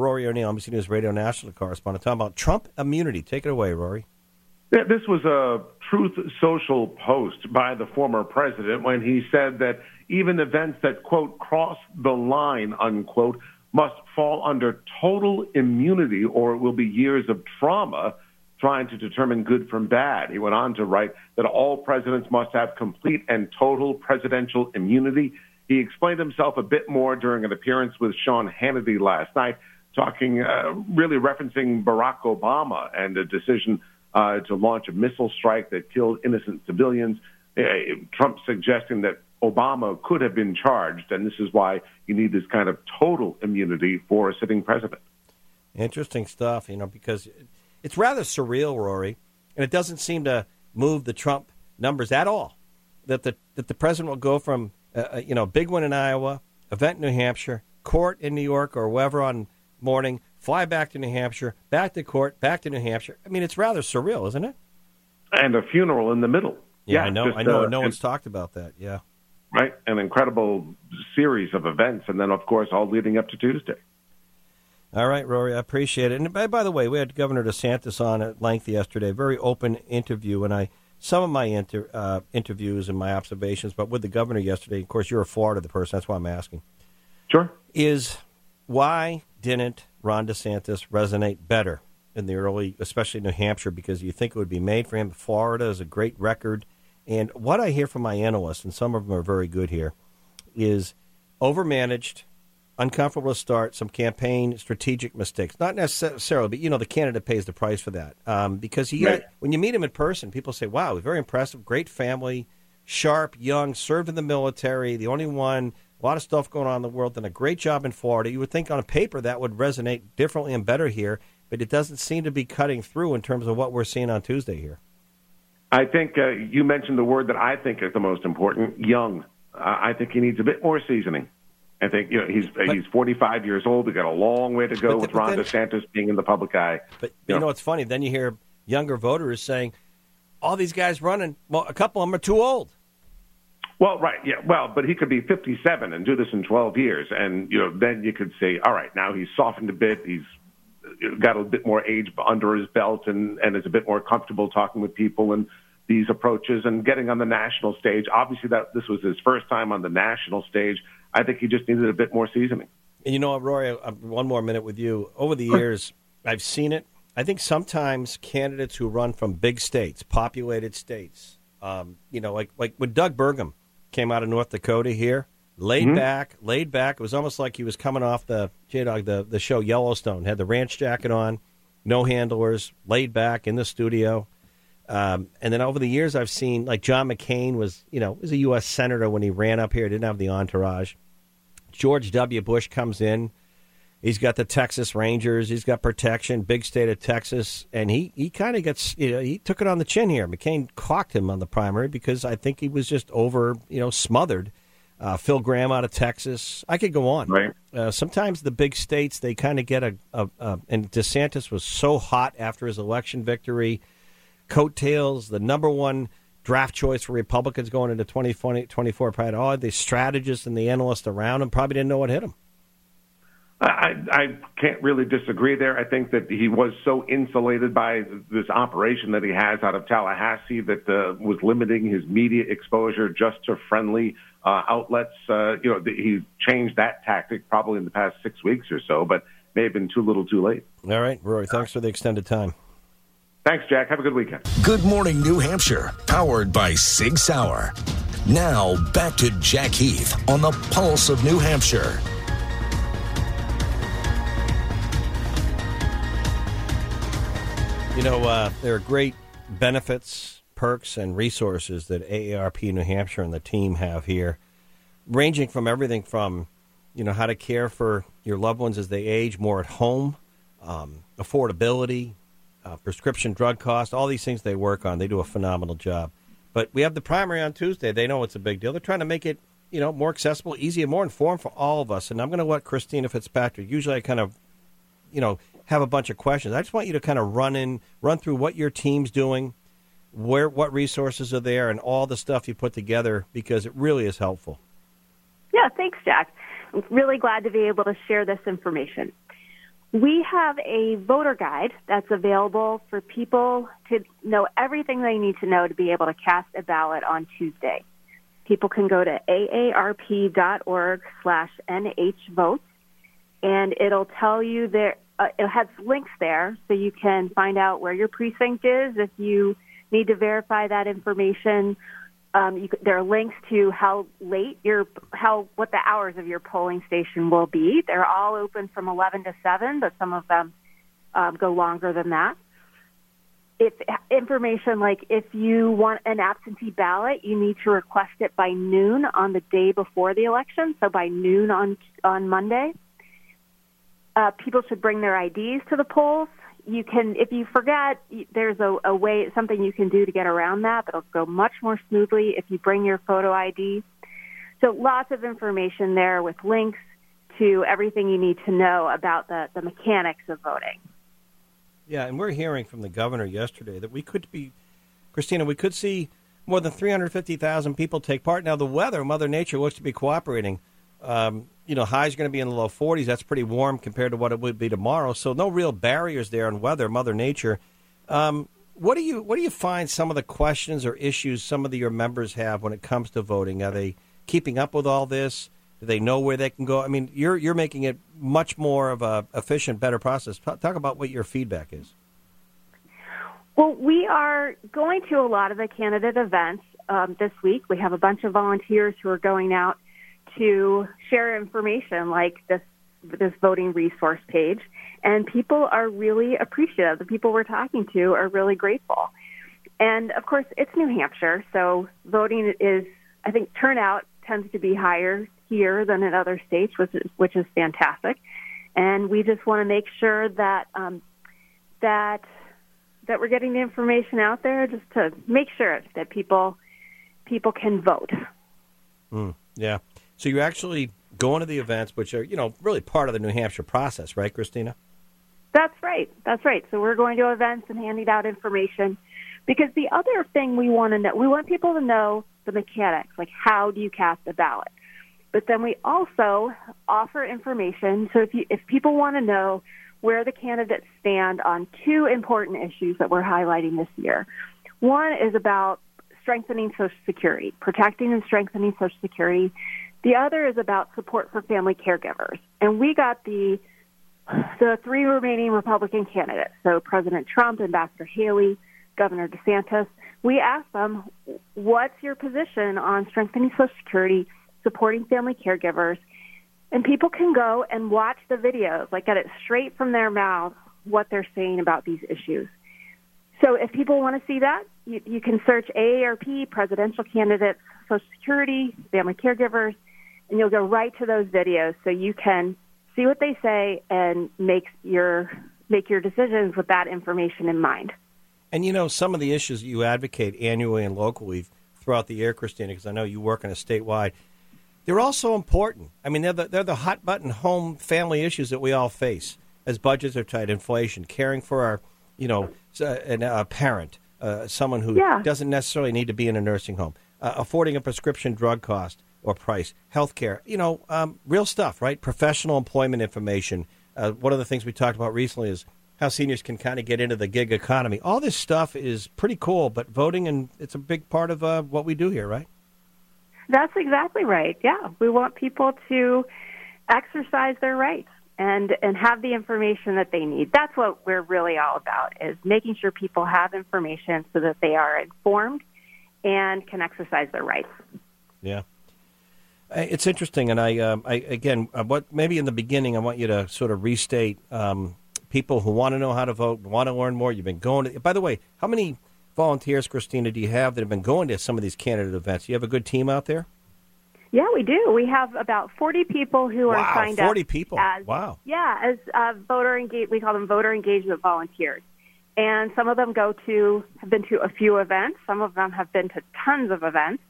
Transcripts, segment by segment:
Rory O'Neill, NBC News Radio National correspondent, talking about Trump immunity. Take it away, Rory. Yeah, this was a Truth Social post by the former president when he said that even events that, quote, cross the line, unquote, must fall under total immunity or it will be years of trauma trying to determine good from bad. He went on to write that all presidents must have complete and total presidential immunity. He explained himself a bit more during an appearance with Sean Hannity last night, talking, uh, really referencing Barack Obama and a decision uh, to launch a missile strike that killed innocent civilians. Uh, Trump suggesting that Obama could have been charged, and this is why you need this kind of total immunity for a sitting president. Interesting stuff, you know, because it's rather surreal, Rory, and it doesn't seem to move the Trump numbers at all. That the that the president will go from uh, uh you know big one in Iowa, event in New Hampshire, court in New York or wherever on morning, fly back to New Hampshire, back to court, back to New Hampshire. I mean, it's rather surreal, isn't it? And a funeral in the middle. Yeah, yeah I know. Just, I know. Uh, no one's talked about that. Yeah right? An incredible series of events, and then of course all leading up to Tuesday. All right, Rory, I appreciate it. And by, by the way, we had Governor DeSantis on at length yesterday. Very open interview, and I some of my inter, uh, interviews and my observations, but with the governor yesterday. Of course, you're a Florida person. That's why I'm asking. Sure. Is why didn't Ron DeSantis resonate better in the early, especially New Hampshire, because you think it would be made for him. Florida is a great record and what I hear from my analysts, and some of them are very good here, is overmanaged, uncomfortable to start, some campaign strategic mistakes. Not necessarily, but you know the candidate pays the price for that um, because he right. when you meet him in person, people say, "Wow, he's very impressive, great family, sharp, young, served in the military, the only one." A lot of stuff going on in the world, done a great job in Florida. You would think on a paper that would resonate differently and better here, but it doesn't seem to be cutting through in terms of what we're seeing on Tuesday here. I think uh, you mentioned the word that I think is the most important: young. Uh, I think he needs a bit more seasoning. I think you know he's but, he's 45 years old. We got a long way to go with Ron then, DeSantis being in the public eye. But you, know, it's funny. Then you hear younger voters saying, "All these guys running, well, a couple of them are too old." Well, right, yeah. Well, but he could be 57 and do this in 12 years, and you know, then you could say, "All right, now he's softened a bit. He's got a bit more age under his belt and, and is a bit more comfortable talking with people and these approaches and getting on the national stage. Obviously, that this was his first time on the national stage. I think he just needed a bit more seasoning. And you know Rory? One more minute with you. Over the years, I've seen it. I think sometimes candidates who run from big states, populated states, um, you know, like like when Doug Burgum came out of North Dakota here, laid mm-hmm. back, laid back. It was almost like he was coming off the J Dog the the show Yellowstone. Had the ranch jacket on, no handlers, laid back in the studio. Um, and then over the years, I've seen like John McCain was you know was a U.S. senator when he ran up here, didn't have the entourage. George W. Bush comes in. He's got the Texas Rangers. He's got protection, big state of Texas, and he, he kind of gets you know he took it on the chin here. McCain clocked him on the primary because I think he was just over you know smothered uh, Phil Gramm out of Texas. I could go on. Right. Uh, sometimes the big states they kind of get a, a, a, and DeSantis was so hot after his election victory, coattails, the number one draft choice for Republicans going into 2020, 24. Probably all the strategists and the analysts around him probably didn't know what hit him. I, I can't really disagree there. I think that he was so insulated by this operation that he has out of Tallahassee that uh, was limiting his media exposure just to friendly uh, outlets. Uh, you know, he changed that tactic probably in the past six weeks or so, but may have been too little too late. All right, Rory, thanks for the extended time. Thanks, Jack. Have a good weekend. Good morning, New Hampshire, powered by Sig Sauer. Now, back to Jack Heath on the Pulse of New Hampshire. You know, uh, there are great benefits perks and resources that AARP New Hampshire and the team have here, ranging from everything from, you know, how to care for your loved ones as they age more at home, um, affordability, uh, prescription drug costs, all these things they work on. They do a phenomenal job. But we have the primary on Tuesday. They know it's a big deal. They're trying to make it, you know, more accessible, easier, and more informed for all of us. And I'm going to let Christina Fitzpatrick. Usually, I kind of, you know, have a bunch of questions. I just want you to kind of run in, run through what your team's doing, where what resources are there and all the stuff you put together because it really is helpful. Yeah, thanks, Jack. I'm really glad to be able to share this information. We have a voter guide that's available for people to know everything they need to know to be able to cast a ballot on Tuesday. People can go to aarp.org slash nhvotes, and it'll tell you there, uh, it has links there so you can find out where your precinct is if you need to verify that information um, you, there are links to how late your how what the hours of your polling station will be. They're all open from 11 to 7, but some of them um, go longer than that. If information like if you want an absentee ballot, you need to request it by noon on the day before the election, so by noon on on Monday. Uh, people should bring their IDs to the polls you can, if you forget, there's a, a way, something you can do to get around that that'll go much more smoothly if you bring your photo ID. So lots of information there with links to everything you need to know about the, the mechanics of voting. Yeah, and we're hearing from the governor yesterday that we could be, Christina, we could see more than 350,000 people take part. Now, the weather, Mother Nature looks to be cooperating. Um, you know, highs going to be in the low 40s. That's pretty warm compared to what it would be tomorrow. So no real barriers there on weather, Mother Nature. Um, what do you what do you find some of the questions or issues some of the, your members have when it comes to voting? Are they keeping up with all this? Do they know where they can go? I mean, you're you're making it much more of a efficient, better process. Talk about what your feedback is. Well, we are going to a lot of the candidate events um, this week. We have a bunch of volunteers who are going out to share information like this this voting resource page, and people are really appreciative. The people we're talking to are really grateful. And of course, it's New Hampshire, so voting is, I think, turnout tends to be higher here than in other states, which is, which is fantastic. And we just want to make sure that um, that that we're getting the information out there, just to make sure that people people can vote. Mm, yeah. So you're actually going to the events, which are, you know, really part of the New Hampshire process, right, Christina? That's right. That's right. So we're going to events and handing out information because the other thing we want to know, we want people to know the mechanics, like how do you cast a ballot? But then we also offer information. So if you, if people want to know where the candidates stand on two important issues that we're highlighting this year, one is about strengthening Social Security, protecting and strengthening Social Security. The other is about support for family caregivers. And we got the the three remaining Republican candidates, so President Trump, Ambassador Haley, Governor DeSantis, we asked them, what's your position on strengthening Social Security, supporting family caregivers? And people can go and watch the videos, like get it straight from their mouths what they're saying about these issues. So if people want to see that, you, you can search AARP, presidential candidates, Social Security, family caregivers, and you'll go right to those videos so you can see what they say and make your make your decisions with that information in mind. And you know some of the issues that you advocate annually and locally throughout the year, Christina, because I know you work on a statewide. They're also important. I mean, they're the, they're the hot button home family issues that we all face as budgets are tight, inflation, caring for our, you know, a, parent, uh, someone who yeah. doesn't necessarily need to be in a nursing home, uh, affording a prescription drug cost, or price. Healthcare, you know, um, real stuff, right? Professional employment information. Uh, one of the things we talked about recently is how seniors can kind of get into the gig economy. All this stuff is pretty cool, but voting and it's a big part of uh, what we do here, right? That's exactly right. Yeah, we want people to exercise their rights and and have the information that they need. That's what we're really all about is making sure people have information so that they are informed and can exercise their rights. Yeah. It's interesting, and I, um, I again, uh, what maybe in the beginning, I want you to sort of restate um, people who want to know how to vote, want to learn more. You've been going to. By the way, how many volunteers, Christina, do you have that have been going to some of these candidate events? You have a good team out there. Yeah, we do. We have about 40 people who wow, are signed 40 up. people. As, wow. Yeah, as uh, voter engage. We call them voter engagement volunteers. And some of them go to have been to a few events. Some of them have been to tons of events.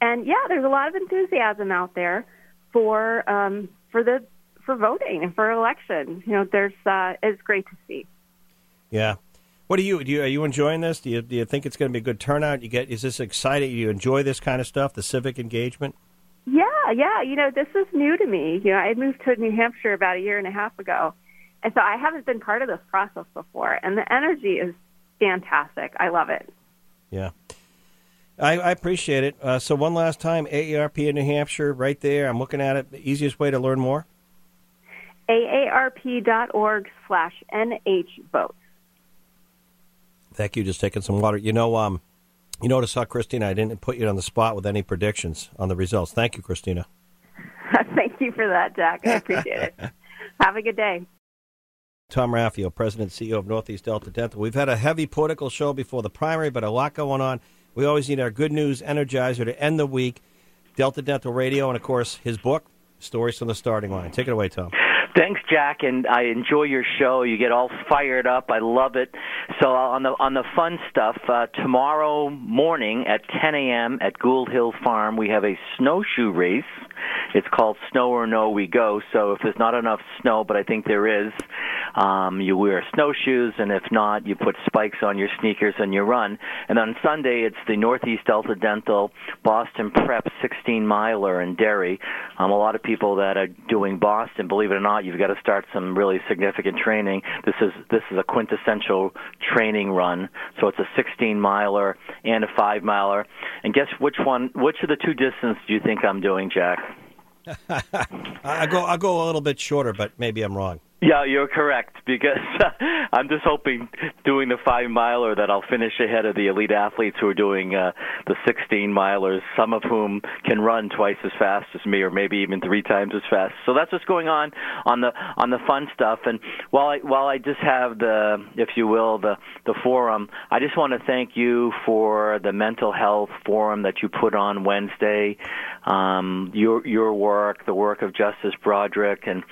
And yeah, there's a lot of enthusiasm out there for um, for the for voting and for elections. You know, there's uh, it's great to see. Yeah. What do you do? You, are you enjoying this? Do you do you think it's going to be a good turnout? You get is this exciting? You enjoy this kind of stuff, the civic engagement? Yeah, yeah. You know, this is new to me. You know, I moved to New Hampshire about a year and a half ago, And so I haven't been part of this process before, and the energy is fantastic. I love it. Yeah. I, I appreciate it. Uh, so one last time, AARP in New Hampshire, right there. I'm looking at it. The easiest way to learn more? AARP.org slash NHVote. Thank you. Just taking some water. You know, um, you notice how, Christina, I didn't put you on the spot with any predictions on the results. Thank you, Christina. Thank you for that, Jack. I appreciate it. Have a good day. Tom Raffio, President and CEO of Northeast Delta Dental. We've had a heavy political show before the primary, but a lot going on. We always need our good news energizer to end the week. Delta Dental Radio, and of course, his book, Stories from the Starting Line. Take it away, Tom. Thanks, Jack, and I enjoy your show. You get all fired up. I love it. So uh, on the on the fun stuff, uh, tomorrow morning at 10 a.m. at Gould Hill Farm, we have a snowshoe race. It's called Snow or No We Go. So if there's not enough snow, but I think there is, um, you wear snowshoes, and if not, you put spikes on your sneakers and you run. And on Sunday, it's the Northeast Delta Dental Boston Prep 16 miler in Derry. Um, a lot of people that are doing Boston, believe it or not, you've got to start some really significant training. This is this is a quintessential training run. So it's a 16 miler and a five miler. And guess which one? Which of the two distances do you think I'm doing, Jack? I go I go a little bit shorter, but maybe I'm wrong. Yeah, you're correct because I'm just hoping doing the five miler that I'll finish ahead of the elite athletes who are doing uh, the 16 milers, some of whom can run twice as fast as me, or maybe even three times as fast. So that's what's going on on the on the fun stuff. And while I while I just have the, if you will, the the forum, I just want to thank you for the mental health forum that you put on Wednesday. Um, your your work, the work of Justice Broderick, and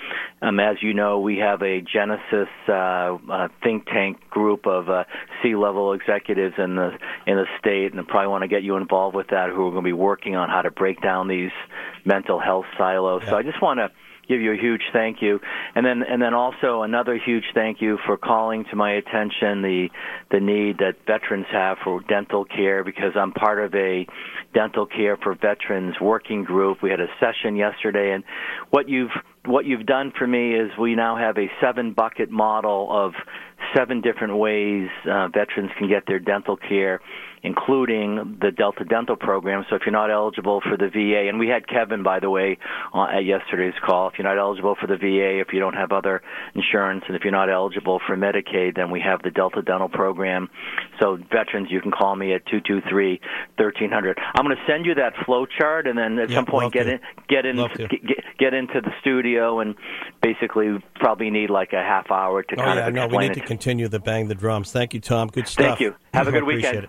um, as you know, we have a Genesis uh, uh, think tank group of uh, C-level executives in the in the state, and I probably want to get you involved with that. Who are going to be working on how to break down these mental health silos. Yeah. So I just want to give you a huge thank you and then and then also another huge thank you for calling to my attention the the need that veterans have for dental care because I'm part of a dental care for veterans working group we had a session yesterday and what you've what you've done for me is we now have a seven bucket model of seven different ways uh, veterans can get their dental care including the Delta Dental program. So if you're not eligible for the VA, and we had Kevin, by the way, uh, at yesterday's call, if you're not eligible for the VA, if you don't have other insurance, and if you're not eligible for Medicaid, then we have the Delta Dental program. So veterans, you can call me at 223 1300. I'm going to send you that flow chart, and then at some point get in, get in, get, get into the studio, and basically probably need like a half hour to oh, kind yeah, of explain no, we need it. to continue the bang the drums. Thank you, Tom. Good stuff. Thank you. Have a good weekend. It.